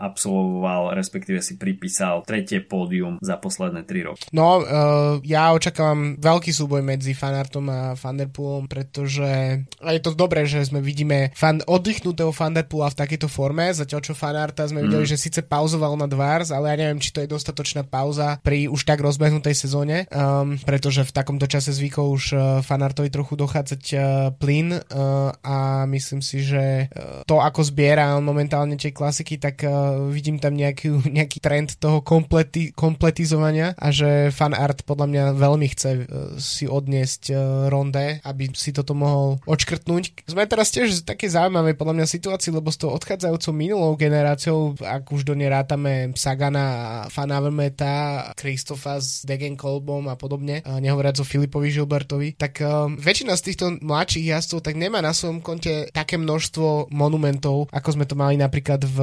absolvoval, respektíve pripísal tretie pódium za posledné 3 roky. No, uh, ja očakávam veľký súboj medzi Fanartom a Fanderpoolom, pretože je to dobré, že sme vidíme fan, oddychnutého Fanderpoola v takejto forme, zatiaľ čo Fanarta sme mm. videli, že síce pauzoval na Dvars, ale ja neviem, či to je dostatočná pauza pri už tak rozbehnutej sezóne, um, pretože v takomto čase zvykol už uh, Fanartovi trochu dochádzať uh, plyn uh, a myslím si, že uh, to, ako zbiera on momentálne tie klasiky, tak uh, vidím tam nejaký, nejaký trend toho kompleti, kompletizovania a že fan podľa mňa veľmi chce uh, si odniesť uh, ronde, aby si toto mohol odškrtnúť. Sme teraz tiež v také zaujímavej podľa mňa situácii, lebo s tou odchádzajúcou minulou generáciou, ak už do nej rátame a Fan Avermeta, Kristofa s Degen Kolbom a podobne, a nehovoriac o Filipovi Žilbertovi, tak väčšina z týchto mladších jazdcov tak nemá na svojom konte také množstvo monumentov, ako sme to mali napríklad v,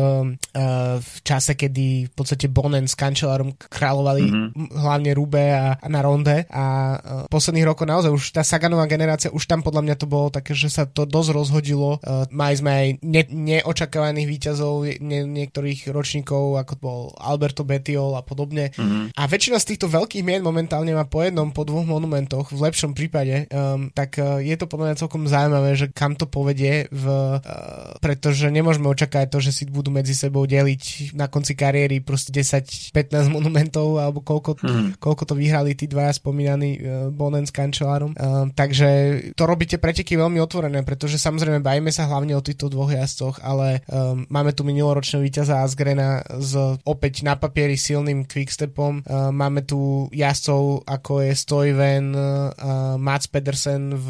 v čase, kedy v podstate Bonen s Kančelárom kráľovali mm-hmm. hlavne Rube a, a na Ronde a uh, posledných rokov naozaj už tá Saganová generácia, už tam podľa mňa to bolo také, že sa to dosť rozhodilo. Uh, mali sme aj ne, neočakávaných výťazov nie, niektorých ročníkov, ako bol Alberto Betiol a podobne. Mm-hmm. A väčšina z týchto veľkých mien momentálne má po jednom, po dvoch monumentoch, v lepšom prípade, um, tak uh, je to podľa mňa celkom zaujímavé, že kam to povedie, v, uh, pretože nemôžeme očakávať to, že si budú medzi sebou deliť na konci kariéry proste 10-15 monumentov alebo koľko, hmm. koľko to vyhrali tí dvaja spomínaní uh, Bonen s Kančelárom. Uh, takže to robíte preteky veľmi otvorené, pretože samozrejme bajíme sa hlavne o týchto dvoch jazdcoch, ale um, máme tu minuloročného víťaza Asgrena s opäť na papieri silným quickstepom. Uh, máme tu jazdcov ako je Stoiven, uh, Mats Pedersen v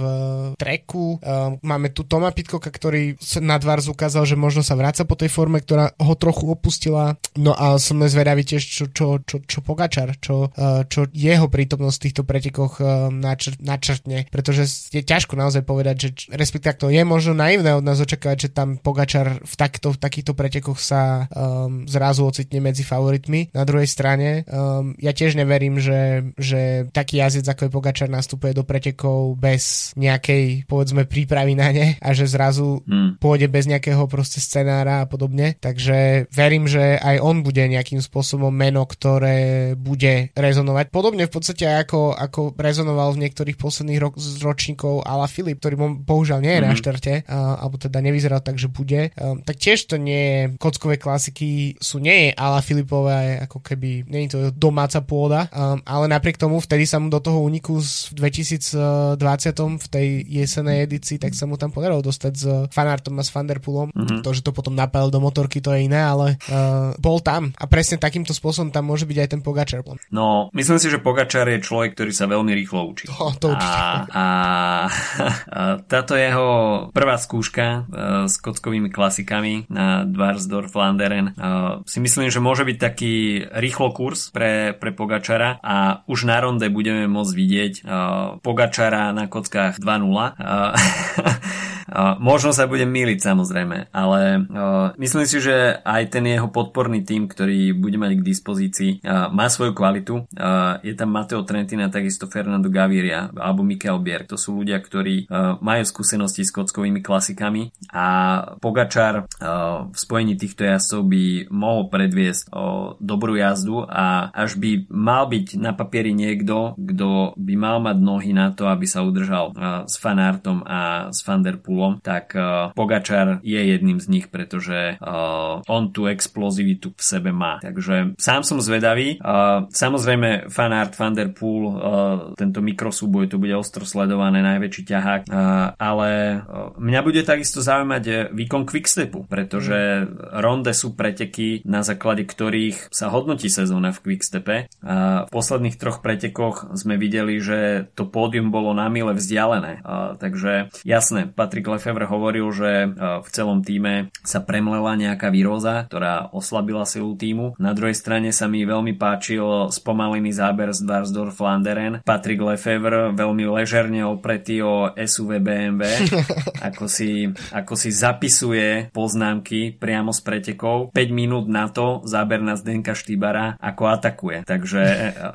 treku, uh, máme tu Toma Pitkoka, ktorý na Dvars ukázal, že možno sa vráca po tej forme, ktorá ho trochu opustila. No a som zvedavý tiež, čo, čo, čo, čo Pogačar, čo, uh, čo jeho prítomnosť v týchto pretekoch uh, načr- načrtne, pretože je ťažko naozaj povedať, že respektíve to je možno naivné od nás očakávať, že tam Pogačar v, takto, v takýchto pretekoch sa um, zrazu ocitne medzi favoritmi. Na druhej strane, um, ja tiež neverím, že, že taký jazdec ako je Pogačar nastupuje do pretekov bez nejakej, povedzme, prípravy na ne a že zrazu hmm. pôjde bez nejakého proste scenára a podobne. Takže verím, že aj on bude nejakým spôsobom meno, ktoré bude rezonovať. Podobne v podstate ako, ako rezonoval v niektorých posledných ro- ročníkov Ala Filip, ktorý bohužiaľ nie je hmm. na štarte, uh, alebo teda nevyzeral tak, že bude. Um, tak tiež to nie je, kockové klasiky sú nie je Ala Filipové, ako keby, nie je to domáca pôda, um, ale napriek tomu vtedy sa mu do toho úniku v 2020 v tej jesenej edícii, tak sa mu tam podarilo dostať s fanartom a s Vanderpoolom. Mm-hmm. To, že to potom napájal do motorky, to je iné, ale uh, bol tam. A presne takýmto spôsobom tam môže byť aj ten Pogačar. No, myslím si, že Pogačar je človek, ktorý sa veľmi rýchlo učí. To, to a, a, a táto jeho prvá skúška uh, s kockovými klasikami na Dvarsdorf Landeren uh, si myslím, že môže byť taký rýchlo kurz pre, pre Pogačara a už na ronde budeme môcť vidieť uh, Pogačara na kockách 2-0. Uh, Možno sa budem míliť samozrejme, ale myslím si, že aj ten jeho podporný tým, ktorý bude mať k dispozícii, má svoju kvalitu. Je tam Mateo Trentina, takisto Fernando Gaviria alebo Mikel Bierg. To sú ľudia, ktorí majú skúsenosti s kockovými klasikami a Pogačar v spojení týchto jazdcov by mohol predviesť dobrú jazdu a až by mal byť na papieri niekto, kto by mal mať nohy na to, aby sa udržal s fanártom a s Poolom, tak uh, Pogačar je jedným z nich, pretože uh, on tú explozivitu v sebe má. Takže sám som zvedavý. Uh, samozrejme fanart Van Der Poel, uh, tento mikrosúboj, to bude ostro sledované, najväčší ťahák, uh, ale uh, mňa bude takisto zaujímať výkon Quickstepu, pretože ronde sú preteky, na základe ktorých sa hodnotí sezóna v Quickstepe. Uh, v posledných troch pretekoch sme videli, že to pódium bolo na mile vzdialené. Uh, takže jasné, Patrik Lefevre hovoril, že e, v celom týme sa premlela nejaká výroza, ktorá oslabila silu týmu. Na druhej strane sa mi veľmi páčil spomalený záber z Dvarsdorf Landeren. Patrick Lefevre veľmi ležerne opretý o SUV BMW, ako si, ako si zapisuje poznámky priamo z pretekov. 5 minút na to záber na Zdenka Štýbara ako atakuje. Takže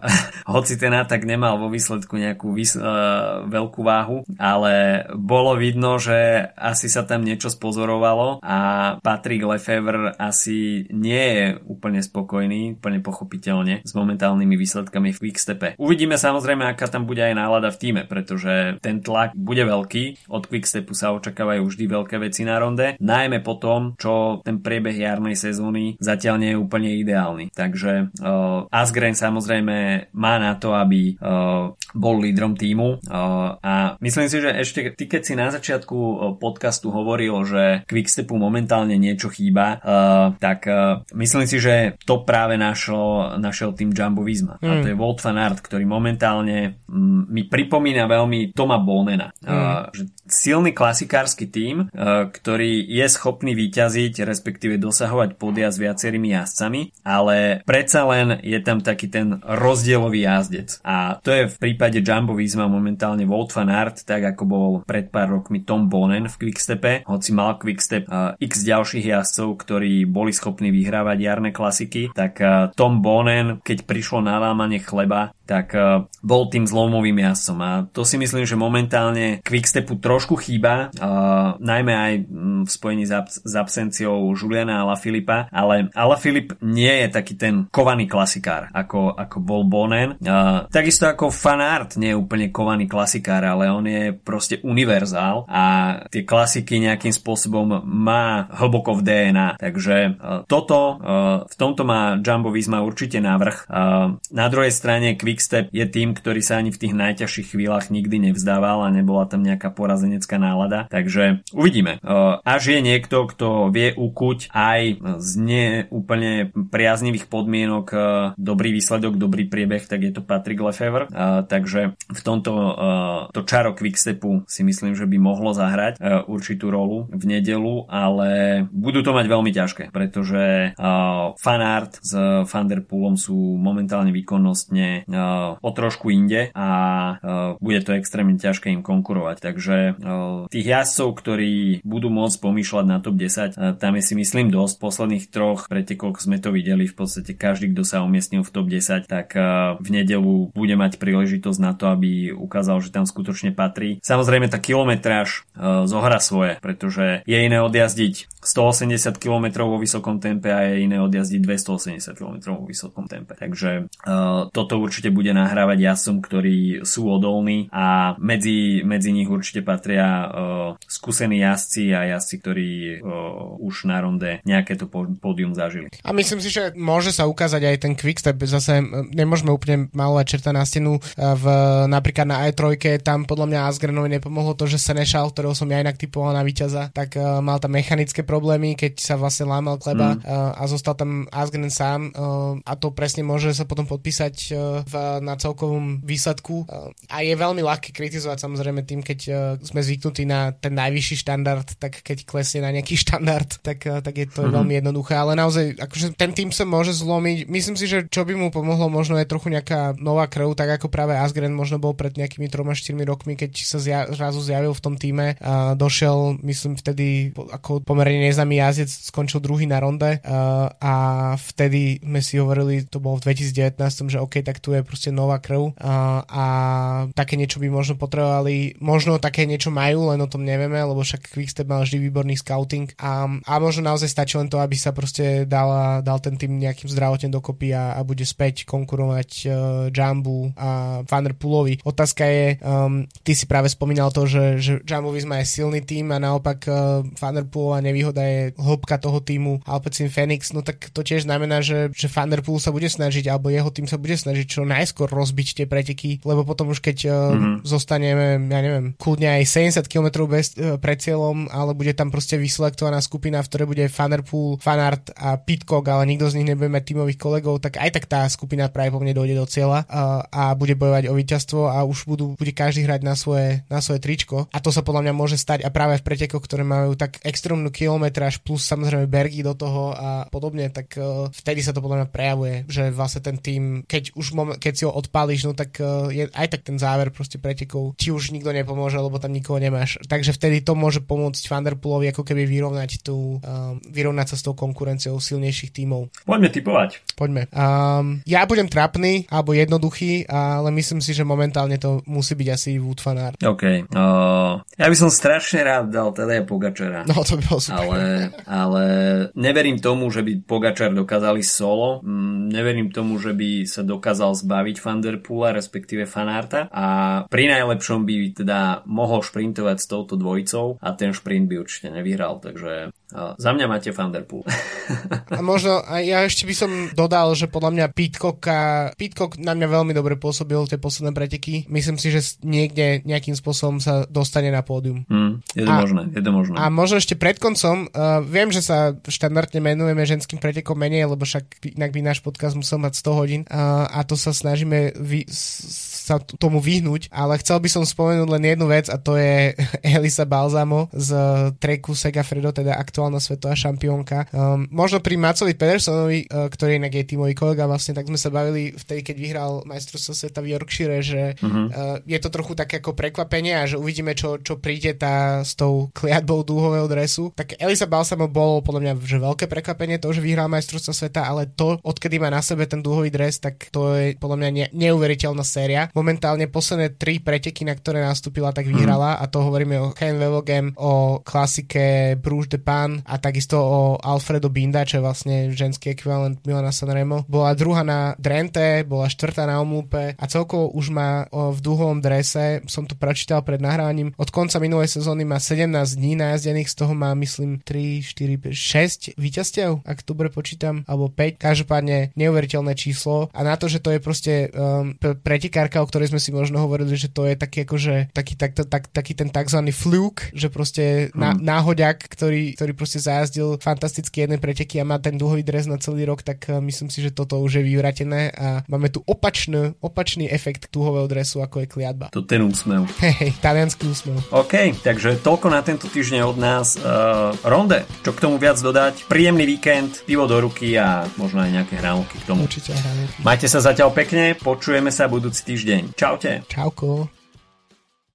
hoci ten atak nemal vo výsledku nejakú vys- uh, veľkú váhu, ale bolo vidno, že asi sa tam niečo spozorovalo a Patrick Lefevre asi nie je úplne spokojný, úplne pochopiteľne s momentálnymi výsledkami v Quickstepe. Uvidíme samozrejme, aká tam bude aj nálada v týme, pretože ten tlak bude veľký. Od Quickstepu sa očakávajú vždy veľké veci na ronde, najmä po tom, čo ten priebeh jarnej sezóny zatiaľ nie je úplne ideálny. Takže uh, Asgren samozrejme má na to, aby uh, bol lídrom týmu uh, a myslím si, že ešte ty keď si na začiatku podcastu hovoril, že Quickstepu momentálne niečo chýba, uh, tak uh, myslím si, že to práve našlo, našiel tým Jumbo Visma. Mm. A to je Wout van Aert, ktorý momentálne mm, mi pripomína veľmi Toma Bolnena. Mm. Silný klasikársky tím, ktorý je schopný vyťaziť, respektíve dosahovať podia s viacerými jazdcami, ale predsa len je tam taký ten rozdielový jazdec. A to je v prípade Jumbo Visma momentálne Wout van Aert, tak ako bol pred pár rokmi Tom Bonen v Quickstepe, hoci mal Quickstep x ďalších jazdcov, ktorí boli schopní vyhrávať jarné klasiky, tak Tom Bonen, keď prišlo na lámanie chleba, tak uh, bol tým zlomovým jazdcom a to si myslím, že momentálne Quickstepu trošku chýba, uh, najmä aj mm, v spojení s, abs- s absenciou Juliana Filipa, ale Filip nie je taký ten kovaný klasikár, ako, ako bol Bonen. Uh, takisto ako Fanart nie je úplne kovaný klasikár, ale on je proste univerzál a tie klasiky nejakým spôsobom má hlboko v DNA. Takže uh, toto, uh, v tomto má Jumbo Visma určite návrh. Uh, na druhej strane Quick Quickstep je tým, ktorý sa ani v tých najťažších chvíľach nikdy nevzdával a nebola tam nejaká porazenecká nálada. Takže uvidíme. Až je niekto, kto vie ukuť aj z neúplne priaznivých podmienok dobrý výsledok, dobrý priebeh, tak je to Patrick Lefevre. Takže v tomto to čaro Quickstepu si myslím, že by mohlo zahrať určitú rolu v nedelu, ale budú to mať veľmi ťažké, pretože fanart s Vanderpoolom sú momentálne výkonnostne o trošku inde a bude to extrémne ťažké im konkurovať. Takže tých jazdcov, ktorí budú môcť pomýšľať na top 10, tam je si myslím dosť. Posledných troch pretekoch sme to videli, v podstate každý, kto sa umiestnil v top 10, tak v nedelu bude mať príležitosť na to, aby ukázal, že tam skutočne patrí. Samozrejme tá kilometráž zohra svoje, pretože je iné odjazdiť 180 km vo vysokom tempe a je iné odjazdiť 280 km vo vysokom tempe. Takže toto určite bude nahrávať jasom, ktorí sú odolní a medzi, medzi nich určite patria uh, skúsení jazdci a jazdci, ktorí uh, už na ronde nejaké to pódium zažili. A myslím si, že môže sa ukázať aj ten quickstep. Zase nemôžeme úplne malovať čerta na stenu. V, napríklad na E3 tam podľa mňa Asgrenovi nepomohlo to, že Senešal, ktorého som ja inak typoval na víťaza, tak uh, mal tam mechanické problémy, keď sa vlastne lámal chleba mm. uh, a zostal tam Asgren sám uh, a to presne môže sa potom podpísať uh, v, na celkovom výsledku. A je veľmi ľahké kritizovať samozrejme tým, keď uh, sme zvyknutí na ten najvyšší štandard, tak keď klesne na nejaký štandard, tak, uh, tak je to mm-hmm. veľmi jednoduché. Ale naozaj, akože ten tým sa môže zlomiť. Myslím si, že čo by mu pomohlo, možno je trochu nejaká nová krv, tak ako práve Asgren možno bol pred nejakými 3-4 rokmi, keď sa zja- zrazu zjavil v tom týme. A došiel, myslím, vtedy ako pomerne neznámy jazdec, skončil druhý na ronde a, a vtedy sme si hovorili, to bolo v 2019, že OK, tak tu je proste nová krv. A, a také niečo by možno potrebovali, možno také niečo majú, len o tom nevieme, lebo však Quickstep mal vždy výborný scouting. A, a možno naozaj stačí len to, aby sa proste dal, dal ten tým nejakým zdravotne dokopy a, a bude späť konkurovať uh, Jambu a Vanderpoolovi. Otázka je, um, ty si práve spomínal to, že, že Jambu Visma je silný tým a naopak uh, Vanderpoolová nevýhoda je hĺbka toho týmu Alpecin Phoenix, no tak to tiež znamená, že, že Vanderpool sa bude snažiť, alebo jeho tým sa bude snažiť čo najskôr rozbiť tie preteky, lebo potom už keď mm-hmm. zostaneme, ja neviem, kľudne aj 70 km bez, uh, pred cieľom, ale bude tam proste vyselektovaná skupina, v ktorej bude Vanderpool, Fanart a Pitcock, ale nikto z nich nebude mať tímových kolegov, tak aj tak tá skupina práve po mne dojde do cieľa uh, a bude bojovať o víťazstvo a už budú, bude každý hrať na svoje, na svoje tričko. A to sa podľa mňa môže stať a práve v pretekoch, ktoré majú tak extrémnu kilometráž plus samozrejme bergy do toho a podobne, tak vtedy sa to podľa mňa prejavuje, že vlastne ten tým, keď už mom- keď si ho odpálíš, no tak uh, je aj tak ten záver proste pretekov ti už nikto nepomôže, lebo tam nikoho nemáš. Takže vtedy to môže pomôcť Vanderpoolovi ako keby vyrovnať tú, uh, vyrovnať sa s tou konkurenciou silnejších tímov. Poďme typovať. Poďme. Um, ja budem trapný alebo jednoduchý, ale myslím si, že momentálne to musí byť asi Wood Fanart. OK. Uh, ja by som strašne rád dal teda Pogačera. No to by bolo super. Ale, ale neverím tomu, že by Pogačar dokázali solo. Mm, neverím tomu, že by sa dokázal zbaviť Vanderpoola, respektíve Fanarta a pri najlepšom by teda mohol šprintovať s touto dvojicou a ten šprint by určite nevyhral, takže za mňa máte Vanderpool. a možno, a ja ešte by som dodal, že podľa mňa Pitcock, Pitcock na mňa veľmi dobre pôsobil tie posledné preteky. Myslím si, že niekde nejakým spôsobom sa dostane na pódium. Mm, je to a, možné, je to možné. A možno ešte pred koncom, uh, viem, že sa štandardne menujeme ženským pretekom menej, lebo však inak by náš podcast musel mať 100 hodín uh, a to sa snažíme vy, sa tomu vyhnúť, ale chcel by som spomenúť len jednu vec a to je Elisa Balzamo z treku Segafredo, teda aktuálna svetová šampiónka. Um, možno pri Macovi Pedersonovi, uh, ktorý inak je tímový kolega vlastne, tak sme sa bavili vtedy, keď vyhral majstrovstvo sveta v Yorkshire, že uh-huh. uh, je to trochu také ako prekvapenie a že uvidíme, čo, čo príde tá s tou kliatbou dúhového dresu. Tak Elisa Balsamo bolo podľa mňa že veľké prekvapenie to, že vyhral majstrovstvo sveta, ale to, odkedy má na sebe ten dúhový dres, tak to je podľa mňa ne, neuveriteľná séria momentálne posledné tri preteky, na ktoré nastúpila, tak vyhrala a to hovoríme o Ken Velogem, o klasike Bruges de Pan a takisto o Alfredo Binda, čo je vlastne ženský ekvivalent Milana Sanremo. Bola druhá na Drente, bola štvrtá na Omlupe a celkovo už má v dúhovom drese, som to prečítal pred nahrávaním, od konca minulej sezóny má 17 dní najazdených, z toho má myslím 3, 4, 5, 6 víťazstiev, ak dobre počítam, alebo 5. Každopádne neuveriteľné číslo a na to, že to je proste um, pretekárka, o ktorej sme si možno hovorili, že to je taký akože taký, tak, tak, taký ten tzv. fluk, že proste hmm. náhodiak, ktorý, ktorý proste zajazdil fantasticky jedné preteky a má ten dlhový dres na celý rok, tak uh, myslím si, že toto už je vyvratené a máme tu opačný, opačný efekt dlhového dresu, ako je kliatba. To ten úsmev. Hej, talianský úsmev. OK, takže toľko na tento týždeň od nás. Uh, Ronde, čo k tomu viac dodať? Príjemný víkend, pivo do ruky a možno aj nejaké hranolky k tomu. Určite hranolky. Majte sa zatiaľ pekne, počujeme sa budúci týždeň. Čaute. Čauko.